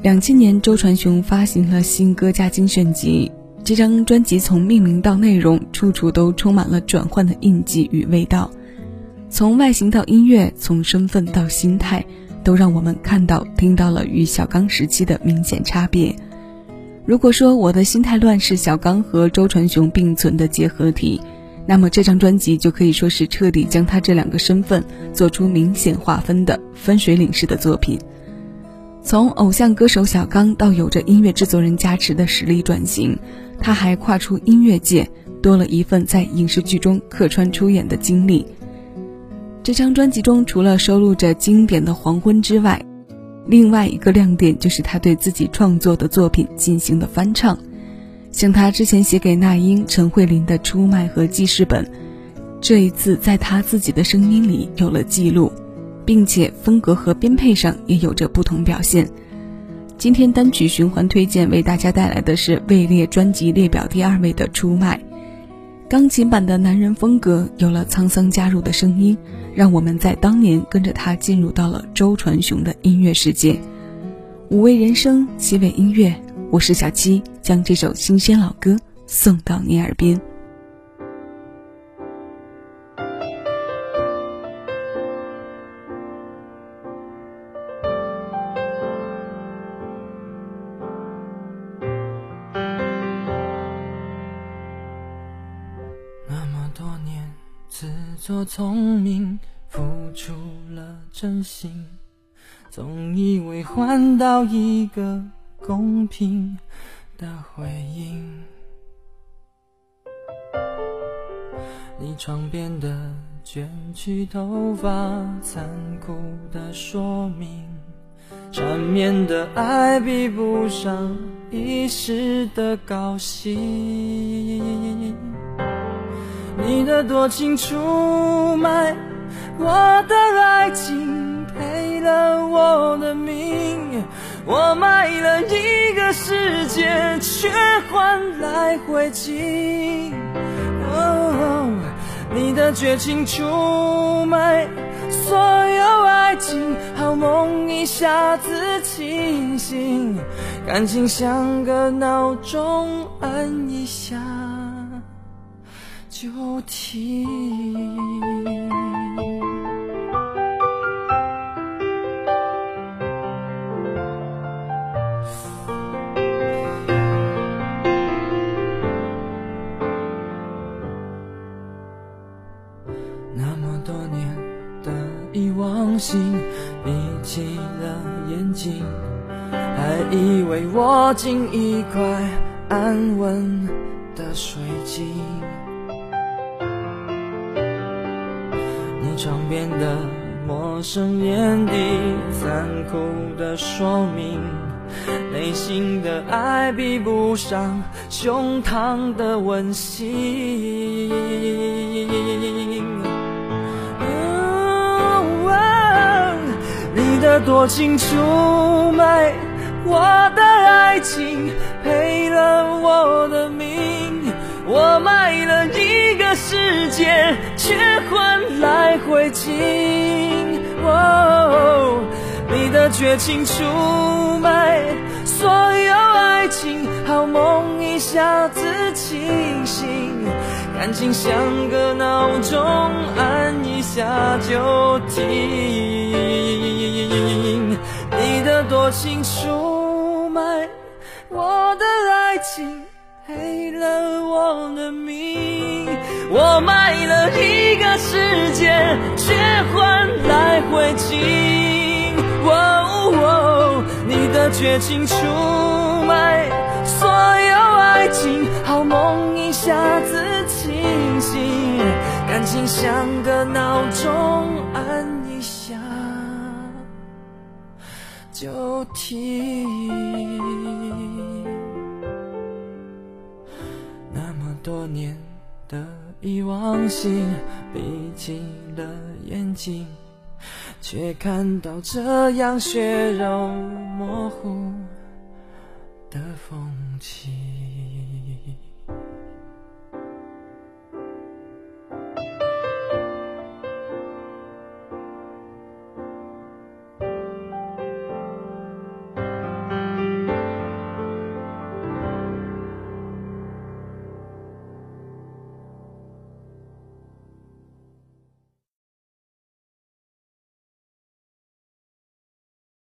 两千年，周传雄发行了新歌加精选集。这张专辑从命名到内容，处处都充满了转换的印记与味道。从外形到音乐，从身份到心态，都让我们看到、听到了与小刚时期的明显差别。如果说我的心态乱是小刚和周传雄并存的结合体，那么这张专辑就可以说是彻底将他这两个身份做出明显划分的分水岭式的作品。从偶像歌手小刚到有着音乐制作人加持的实力转型，他还跨出音乐界，多了一份在影视剧中客串出演的经历。这张专辑中除了收录着经典的《黄昏》之外，另外一个亮点就是他对自己创作的作品进行了翻唱，像他之前写给那英、陈慧琳的《出卖》和记事本，这一次在他自己的声音里有了记录。并且风格和编配上也有着不同表现。今天单曲循环推荐为大家带来的是位列专辑列表第二位的《出卖》，钢琴版的男人风格有了沧桑加入的声音，让我们在当年跟着他进入到了周传雄的音乐世界。五味人生，七味音乐，我是小七，将这首新鲜老歌送到你耳边。多年自作聪明，付出了真心，总以为换到一个公平的回应。你床边的卷曲头发，残酷的说明，缠绵的爱比不上一时的高兴。你的多情出卖我的爱情，赔了我的命。我卖了一个世界，却换来灰烬。哦你的绝情出卖所有爱情，好梦一下子清醒，感情像个闹钟，按一下。就停。那么多年的遗忘性，闭起了眼睛，还以为握紧一块安稳的水晶。窗边的陌生眼底，残酷的说明，内心的爱比不上胸膛的温馨。你的多情出卖我的爱情，赔了我的命，我卖了一个世界，却换。来回敬，你的绝情出卖所有爱情，好梦一下子清醒，感情像个闹钟，按一下就停。你的多情出卖我的爱情，赔了我的命，我卖了一个世界。却换来灰烬。你的绝情出卖所有爱情，好梦一下子清醒，感情像个闹钟，按一下就停。那么多年的。遗忘心闭起了眼睛，却看到这样血肉模糊的风景。